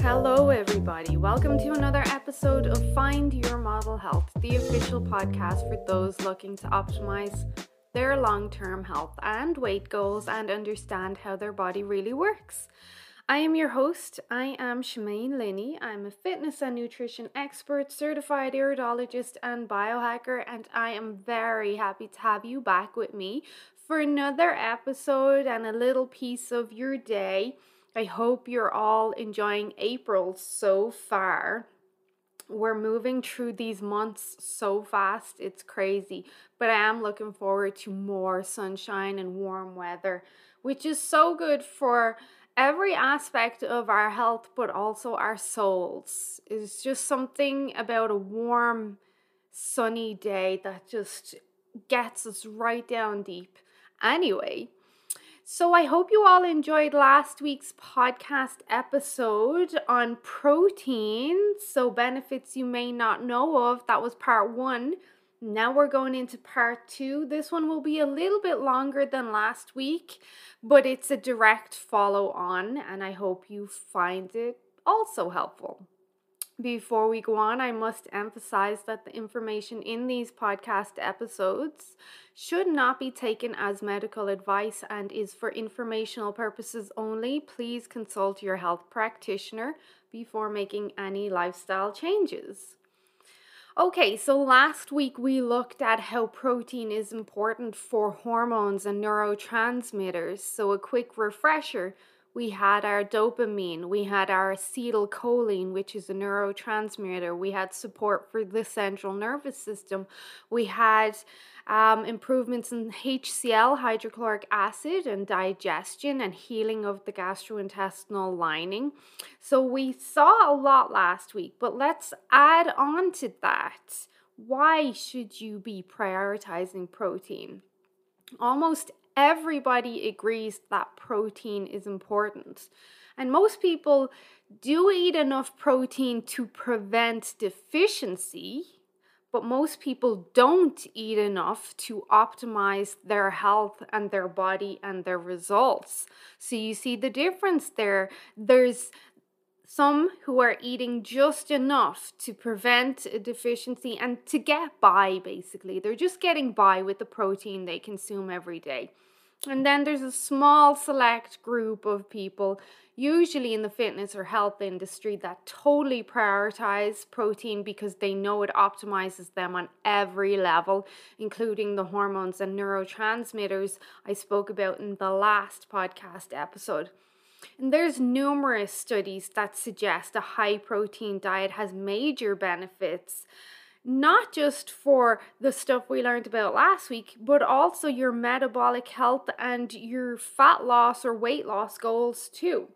Hello, everybody. Welcome to another episode of Find Your Model Health, the official podcast for those looking to optimize their long term health and weight goals and understand how their body really works. I am your host. I am Shemaine Linney. I'm a fitness and nutrition expert, certified iridologist, and biohacker, and I am very happy to have you back with me for another episode and a little piece of your day. I hope you're all enjoying April so far. We're moving through these months so fast, it's crazy. But I am looking forward to more sunshine and warm weather, which is so good for every aspect of our health, but also our souls. It's just something about a warm, sunny day that just gets us right down deep. Anyway, so I hope you all enjoyed last week's podcast episode on protein. So, benefits you may not know of. That was part one. Now we're going into part two. This one will be a little bit longer than last week, but it's a direct follow on, and I hope you find it also helpful. Before we go on, I must emphasize that the information in these podcast episodes should not be taken as medical advice and is for informational purposes only. Please consult your health practitioner before making any lifestyle changes. Okay, so last week we looked at how protein is important for hormones and neurotransmitters. So, a quick refresher we had our dopamine, we had our acetylcholine, which is a neurotransmitter, we had support for the central nervous system, we had um, improvements in HCl, hydrochloric acid, and digestion and healing of the gastrointestinal lining. So we saw a lot last week, but let's add on to that. Why should you be prioritizing protein? Almost everybody agrees that protein is important. And most people do eat enough protein to prevent deficiency, but most people don't eat enough to optimize their health and their body and their results. So you see the difference there. There's some who are eating just enough to prevent a deficiency and to get by, basically. They're just getting by with the protein they consume every day. And then there's a small select group of people, usually in the fitness or health industry, that totally prioritize protein because they know it optimizes them on every level, including the hormones and neurotransmitters I spoke about in the last podcast episode. And there's numerous studies that suggest a high protein diet has major benefits not just for the stuff we learned about last week, but also your metabolic health and your fat loss or weight loss goals too.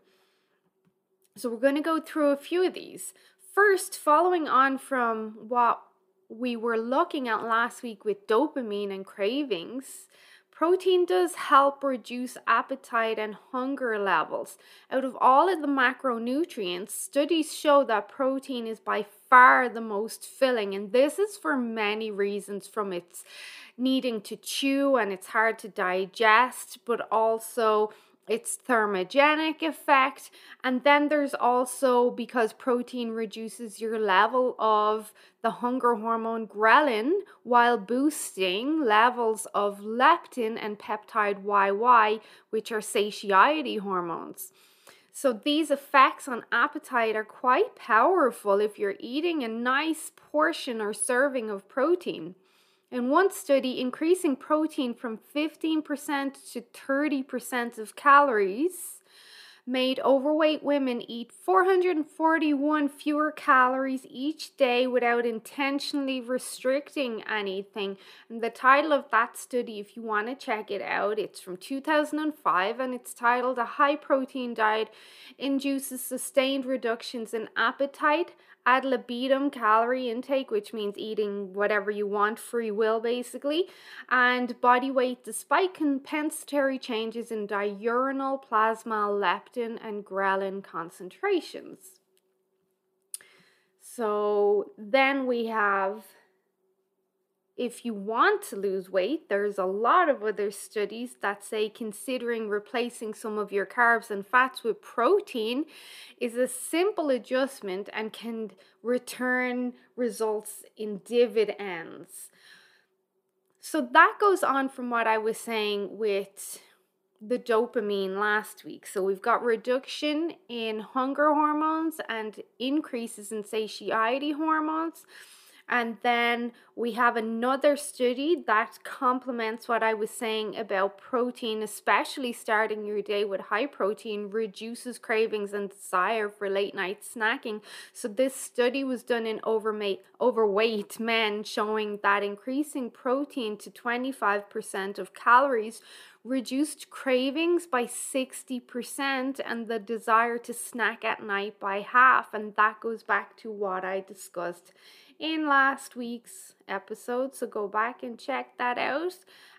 So, we're going to go through a few of these. First, following on from what we were looking at last week with dopamine and cravings, Protein does help reduce appetite and hunger levels. Out of all of the macronutrients, studies show that protein is by far the most filling, and this is for many reasons from its needing to chew and it's hard to digest, but also its thermogenic effect. And then there's also because protein reduces your level of the hunger hormone ghrelin while boosting levels of leptin and peptide YY, which are satiety hormones. So these effects on appetite are quite powerful if you're eating a nice portion or serving of protein. In one study, increasing protein from 15% to 30% of calories made overweight women eat 441 fewer calories each day without intentionally restricting anything. And the title of that study, if you want to check it out, it's from 2005 and it's titled A High Protein Diet Induces Sustained Reductions in Appetite ad libitum calorie intake, which means eating whatever you want, free will basically, and body weight despite compensatory changes in diurnal plasma, leptin, and ghrelin concentrations. So then we have if you want to lose weight, there's a lot of other studies that say considering replacing some of your carbs and fats with protein is a simple adjustment and can return results in dividends. So that goes on from what I was saying with the dopamine last week. So we've got reduction in hunger hormones and increases in satiety hormones. And then we have another study that complements what I was saying about protein, especially starting your day with high protein, reduces cravings and desire for late night snacking. So, this study was done in overweight, overweight men, showing that increasing protein to 25% of calories reduced cravings by 60% and the desire to snack at night by half. And that goes back to what I discussed in last week's episode, so go back and check that out.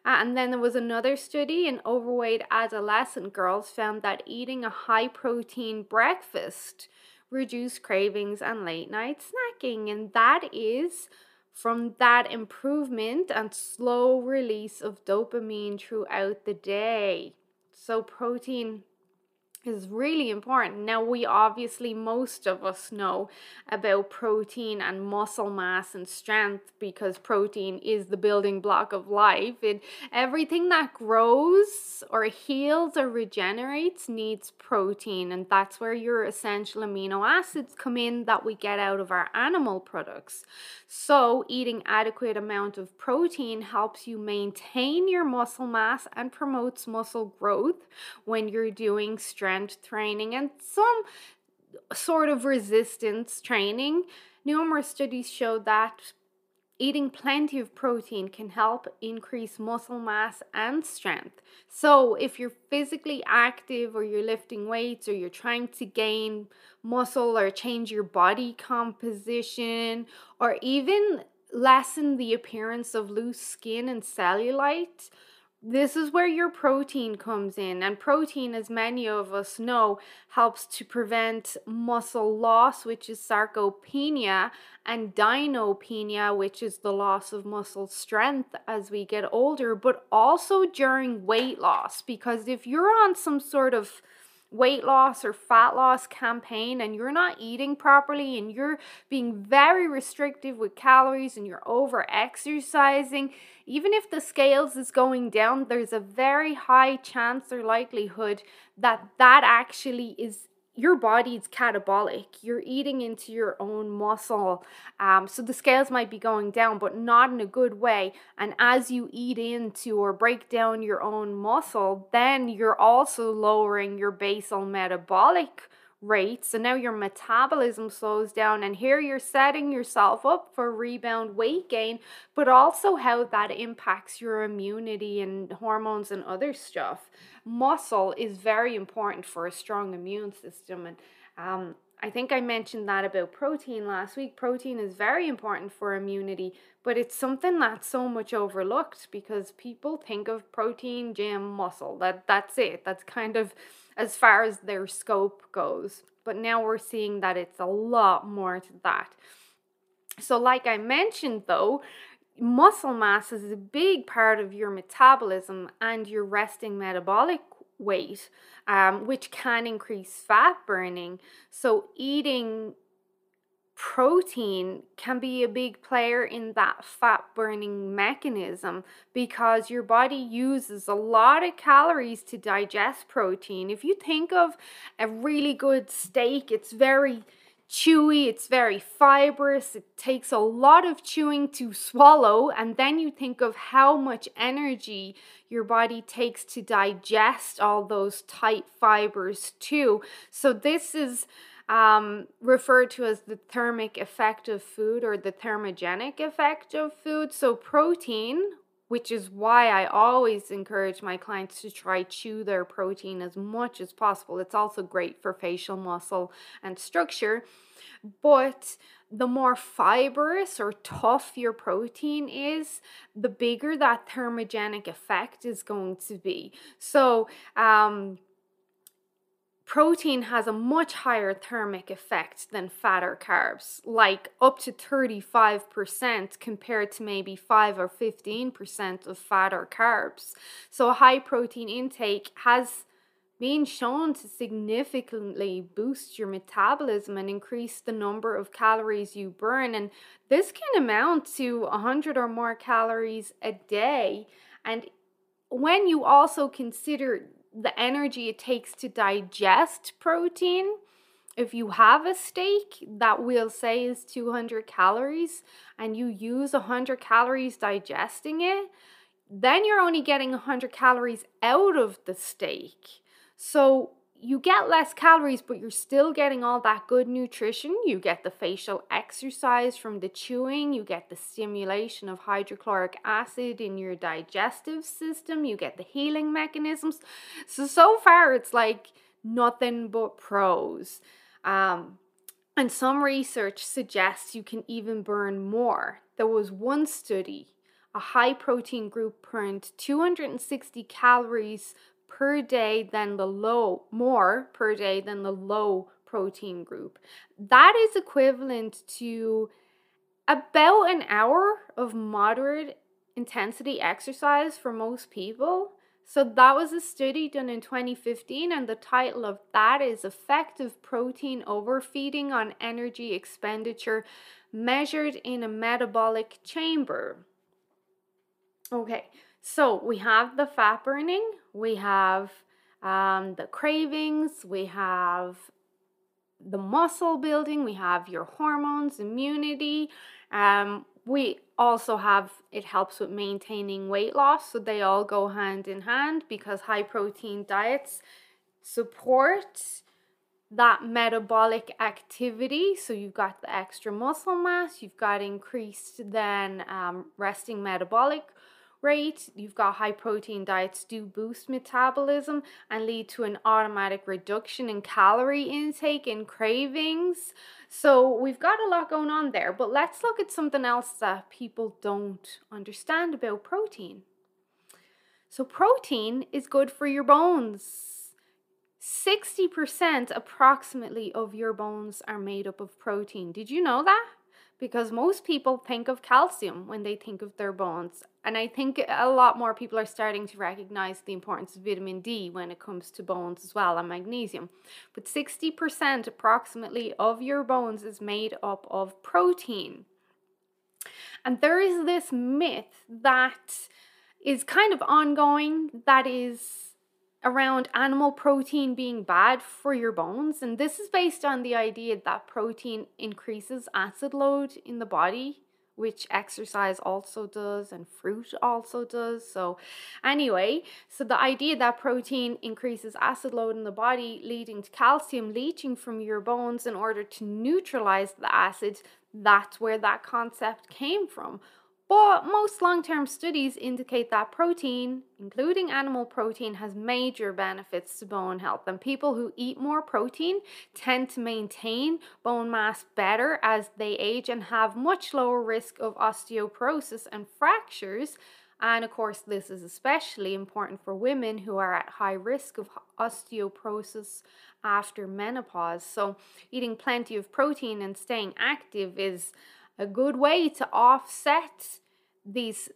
Uh, and then there was another study in overweight adolescent girls found that eating a high protein breakfast reduced cravings and late night snacking, and that is from that improvement and slow release of dopamine throughout the day. So, protein is really important. Now, we obviously, most of us know about protein and muscle mass and strength because protein is the building block of life. And everything that grows or heals or regenerates needs protein, and that's where your essential amino acids come in that we get out of our animal products. So, eating adequate amount of protein helps you maintain your muscle mass and promotes muscle growth when you're doing strength strength training and some sort of resistance training, numerous studies show that eating plenty of protein can help increase muscle mass and strength. So, if you're physically active or you're lifting weights or you're trying to gain muscle or change your body composition or even lessen the appearance of loose skin and cellulite, this is where your protein comes in. And protein, as many of us know, helps to prevent muscle loss, which is sarcopenia, and dynapenia which is the loss of muscle strength as we get older, but also during weight loss. Because if you're on some sort of weight loss or fat loss campaign and you're not eating properly and you're being very restrictive with calories and you're over exercising, even if the scales is going down, there's a very high chance or likelihood that that actually is your body's catabolic. You're eating into your own muscle. Um, so the scales might be going down, but not in a good way. And as you eat into or break down your own muscle, then you're also lowering your basal metabolic rate. So now your metabolism slows down, and here you're setting yourself up for rebound weight gain, but also how that impacts your immunity and hormones and other stuff. Muscle is very important for a strong immune system, and um, I think I mentioned that about protein last week. Protein is very important for immunity, but it's something that's so much overlooked because people think of protein, gym, muscle. That that's it. That's kind of as far as their scope goes. But now we're seeing that it's a lot more to that. So, like I mentioned, though, muscle mass is a big part of your metabolism and your resting metabolic weight, um, which can increase fat burning. So, eating protein can be a big player in that fat burning mechanism because your body uses a lot of calories to digest protein. If you think of a really good steak, it's very chewy, it's very fibrous, it takes a lot of chewing to swallow, and then you think of how much energy your body takes to digest all those tight fibers too. So, this is um, referred to as the thermic effect of food or the thermogenic effect of food. So, protein, which is why I always encourage my clients to try chew their protein as much as possible. It's also great for facial muscle and structure. But the more fibrous or tough your protein is, the bigger that thermogenic effect is going to be. So, um, protein has a much higher thermic effect than fat or carbs, like up to 35% compared to maybe 5 or 15% of fat or carbs. So, high protein intake has been shown to significantly boost your metabolism and increase the number of calories you burn. And this can amount to 100 or more calories a day. And when you also consider the energy it takes to digest protein. If you have a steak that we'll say is 200 calories and you use 100 calories digesting it, then you're only getting 100 calories out of the steak. So you get less calories, but you're still getting all that good nutrition. You get the facial exercise from the chewing, you get the stimulation of hydrochloric acid in your digestive system, you get the healing mechanisms. So, so far, it's like nothing but pros. Um, and some research suggests you can even burn more. There was one study, a high protein group burned 260 calories per day than the low, more per day than the low protein group. That is equivalent to about an hour of moderate intensity exercise for most people. So that was a study done in 2015, and the title of that is Effective Protein Overfeeding on Energy Expenditure Measured in a Metabolic Chamber. Okay, so we have the fat burning, we have um, the cravings, we have the muscle building, we have your hormones, immunity. Um, we also have it helps with maintaining weight loss, so they all go hand in hand because high protein diets support that metabolic activity. So you've got the extra muscle mass, you've got increased then um, resting metabolic rate, you've got high protein diets do boost metabolism and lead to an automatic reduction in calorie intake and cravings. So we've got a lot going on there, but let's look at something else that people don't understand about protein. So, protein is good for your bones. 60% approximately of your bones are made up of protein. Did you know that? Because most people think of calcium when they think of their bones. And I think a lot more people are starting to recognize the importance of vitamin D when it comes to bones as well and magnesium. But 60% approximately of your bones is made up of protein. And there is this myth that is kind of ongoing that is around animal protein being bad for your bones. And this is based on the idea that protein increases acid load in the body, which exercise also does and fruit also does. So, anyway, so the idea that protein increases acid load in the body, leading to calcium leaching from your bones in order to neutralize the acid, that's where that concept came from. But most long term studies indicate that protein, including animal protein, has major benefits to bone health. And people who eat more protein tend to maintain bone mass better as they age and have much lower risk of osteoporosis and fractures. And of course, this is especially important for women who are at high risk of osteoporosis after menopause. So, eating plenty of protein and staying active is a good way to offset these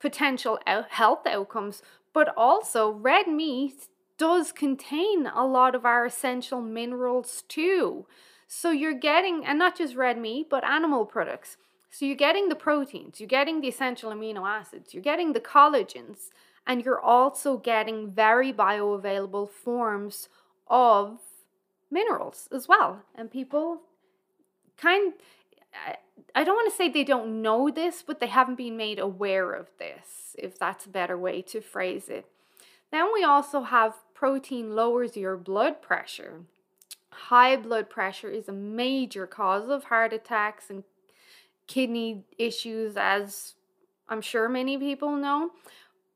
potential health outcomes, but also red meat does contain a lot of our essential minerals too. So you're getting, and not just red meat, but animal products. So you're getting the proteins, you're getting the essential amino acids, you're getting the collagens, and you're also getting very bioavailable forms of minerals as well. And people kind I don't want to say they don't know this, but they haven't been made aware of this, if that's a better way to phrase it. Then we also have protein lowers your blood pressure. High blood pressure is a major cause of heart attacks and kidney issues, as I'm sure many people know.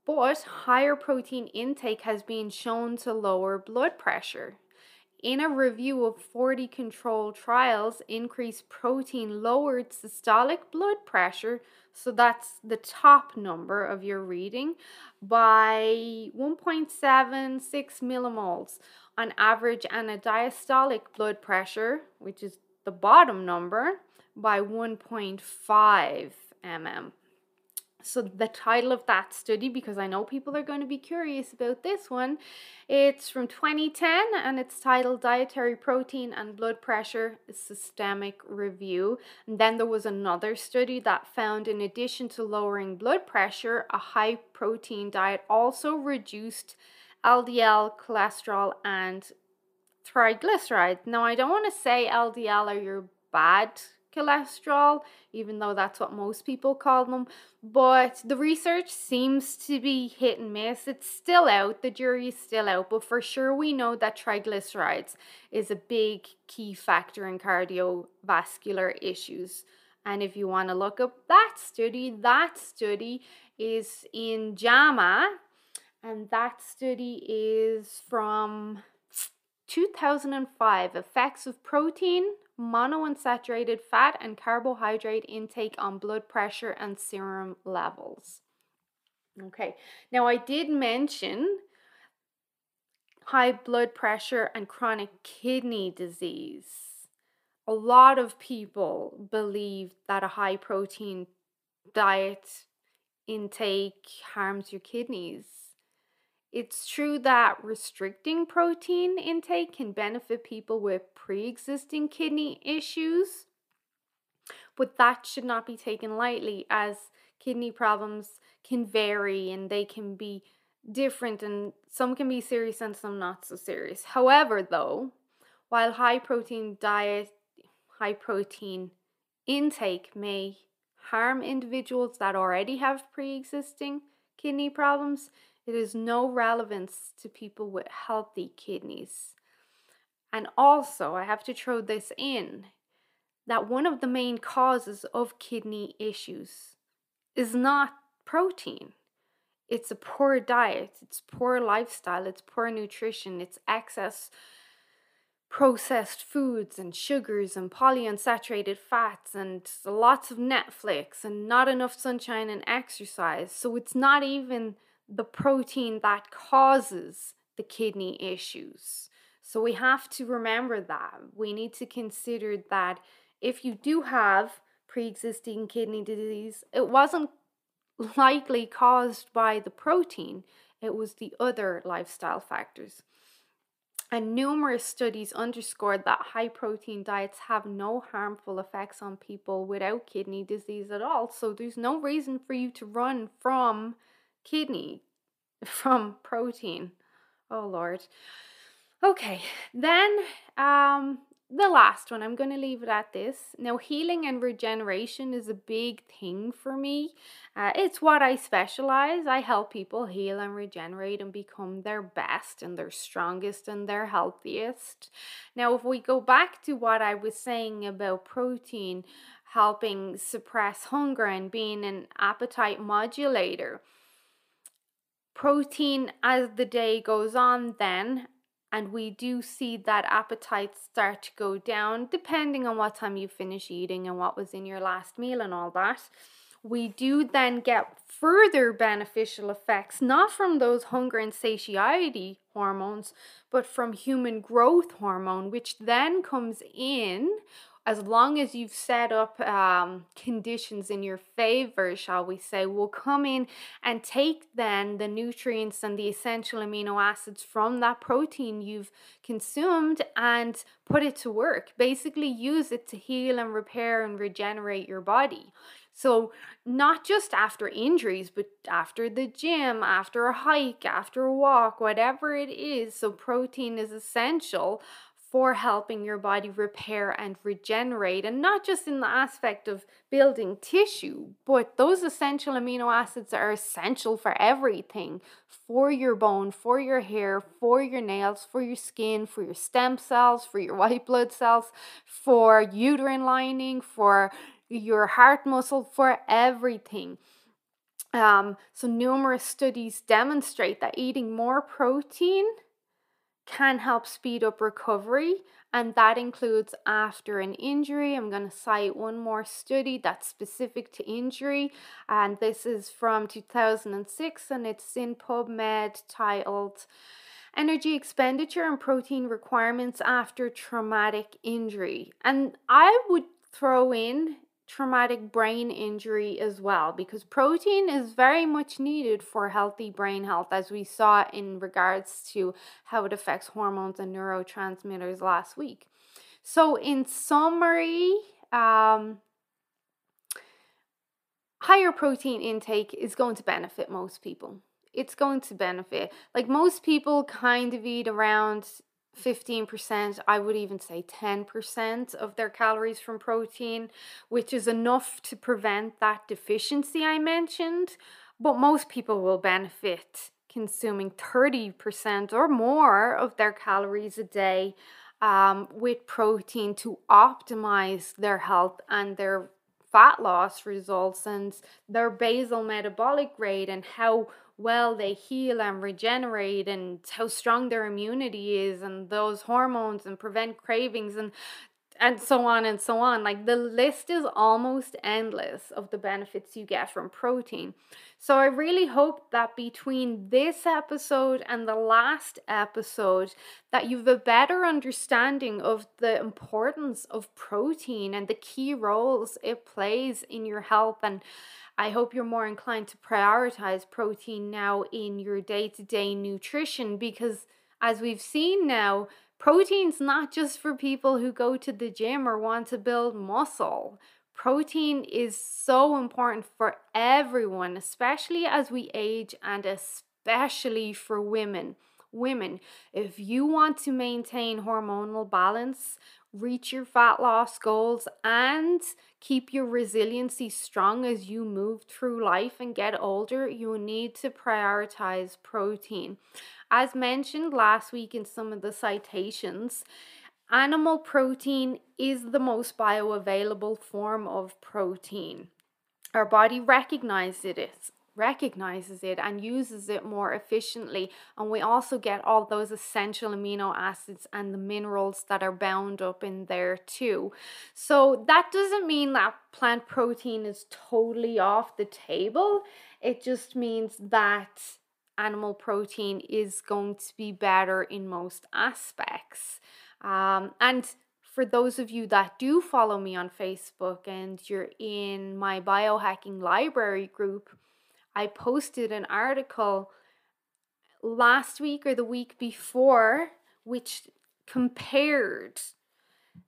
But higher protein intake has been shown to lower blood pressure. In a review of 40 controlled trials, increased protein lowered systolic blood pressure, so that's the top number of your reading, by 1.76 millimoles on average, and a diastolic blood pressure, which is the bottom number, by 1.5 mm. So, the title of that study, because I know people are going to be curious about this one, it's from 2010 and it's titled Dietary Protein and Blood Pressure Systemic Review. And then there was another study that found, in addition to lowering blood pressure, a high protein diet also reduced LDL, cholesterol, and triglycerides. Now, I don't want to say LDL are your bad cholesterol, even though that's what most people call them. But the research seems to be hit and miss. It's still out, the jury's still out, but for sure we know that triglycerides is a big key factor in cardiovascular issues. And if you want to look up that study, that study is in JAMA, and that study is from 2005 Effects of Protein monounsaturated fat and carbohydrate intake on blood pressure and serum levels. Okay, now I did mention high blood pressure and chronic kidney disease. A lot of people believe that a high protein diet intake harms your kidneys. It's true that restricting protein intake can benefit people with pre existing kidney issues, but that should not be taken lightly as kidney problems can vary and they can be different, and some can be serious and some not so serious. However, though, while high protein diet, high protein intake may harm individuals that already have pre existing kidney problems, it is no relevance to people with healthy kidneys. And also, I have to throw this in that one of the main causes of kidney issues is not protein. It's a poor diet, it's poor lifestyle, it's poor nutrition, it's excess processed foods and sugars and polyunsaturated fats and lots of Netflix and not enough sunshine and exercise. So it's not even the protein that causes the kidney issues. So we have to remember that. We need to consider that if you do have pre existing kidney disease, it wasn't likely caused by the protein, it was the other lifestyle factors. And numerous studies underscored that high protein diets have no harmful effects on people without kidney disease at all. So there's no reason for you to run from kidney from protein. Oh Lord. Okay, then um the last one, I'm going to leave it at this. Now, healing and regeneration is a big thing for me. Uh, it's what I specialize. I help people heal and regenerate and become their best and their strongest and their healthiest. Now, if we go back to what I was saying about protein helping suppress hunger and being an appetite modulator, protein as the day goes on, then, and we do see that appetite start to go down depending on what time you finish eating and what was in your last meal and all that. We do then get further beneficial effects, not from those hunger and satiety hormones, but from human growth hormone, which then comes in as long as you've set up um, conditions in your favor, shall we say, will come in and take then the nutrients and the essential amino acids from that protein you've consumed and put it to work. Basically, use it to heal and repair and regenerate your body. So, not just after injuries, but after the gym, after a hike, after a walk, whatever it is. So, protein is essential for helping your body repair and regenerate, and not just in the aspect of building tissue, but those essential amino acids are essential for everything for your bone, for your hair, for your nails, for your skin, for your stem cells, for your white blood cells, for uterine lining, for your heart muscle, for everything. Um, so, numerous studies demonstrate that eating more protein can help speed up recovery, and that includes after an injury. I'm going to cite one more study that's specific to injury, and this is from 2006 and it's in PubMed titled Energy Expenditure and Protein Requirements After Traumatic Injury. And I would throw in traumatic brain injury as well because protein is very much needed for healthy brain health as we saw in regards to how it affects hormones and neurotransmitters last week. So in summary um, higher protein intake is going to benefit most people. It's going to benefit like most people kind of eat around 15%, I would even say 10% of their calories from protein, which is enough to prevent that deficiency I mentioned. But most people will benefit consuming 30% or more of their calories a day um, with protein to optimize their health and their fat loss results and their basal metabolic rate and how well they heal and regenerate and how strong their immunity is and those hormones and prevent cravings and and so on and so on. Like the list is almost endless of the benefits you get from protein. So I really hope that between this episode and the last episode that you've a better understanding of the importance of protein and the key roles it plays in your health and I hope you're more inclined to prioritize protein now in your day to day nutrition because, as we've seen now, protein's not just for people who go to the gym or want to build muscle. Protein is so important for everyone, especially as we age and especially for women. Women, if you want to maintain hormonal balance, reach your fat loss goals, and keep your resiliency strong as you move through life and get older, you need to prioritize protein. As mentioned last week in some of the citations, animal protein is the most bioavailable form of protein. Our body recognizes it recognizes it and uses it more efficiently. And we also get all those essential amino acids and the minerals that are bound up in there too. So that doesn't mean that plant protein is totally off the table. It just means that animal protein is going to be better in most aspects. Um, and for those of you that do follow me on Facebook and you're in my biohacking library group, I posted an article last week or the week before which compared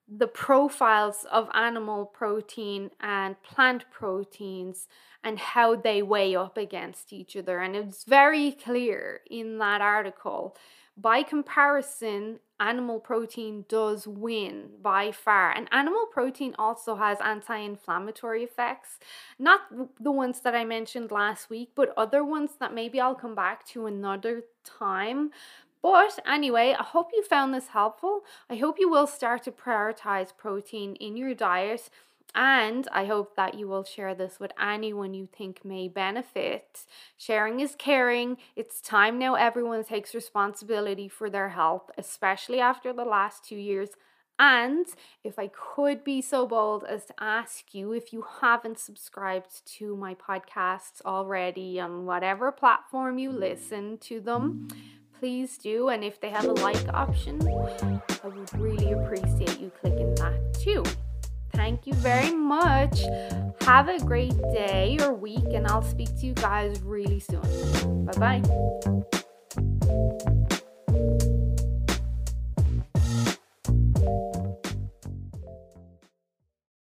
the profiles of animal protein and plant proteins and how they weigh up against each other. And it's very clear in that article. By comparison, animal protein does win by far. And animal protein also has anti inflammatory effects. Not the ones that I mentioned last week, but other ones that maybe I'll come back to another time. But anyway, I hope you found this helpful. I hope you will start to prioritize protein in your diet. And I hope that you will share this with anyone you think may benefit. Sharing is caring. It's time now everyone takes responsibility for their health, especially after the last two years. And if I could be so bold as to ask you if you haven't subscribed to my podcasts already on whatever platform you listen to them, please do. And if they have a like option, I would really appreciate you clicking that too. Thank you very much. Have a great day or week, and I'll speak to you guys really soon. Bye bye.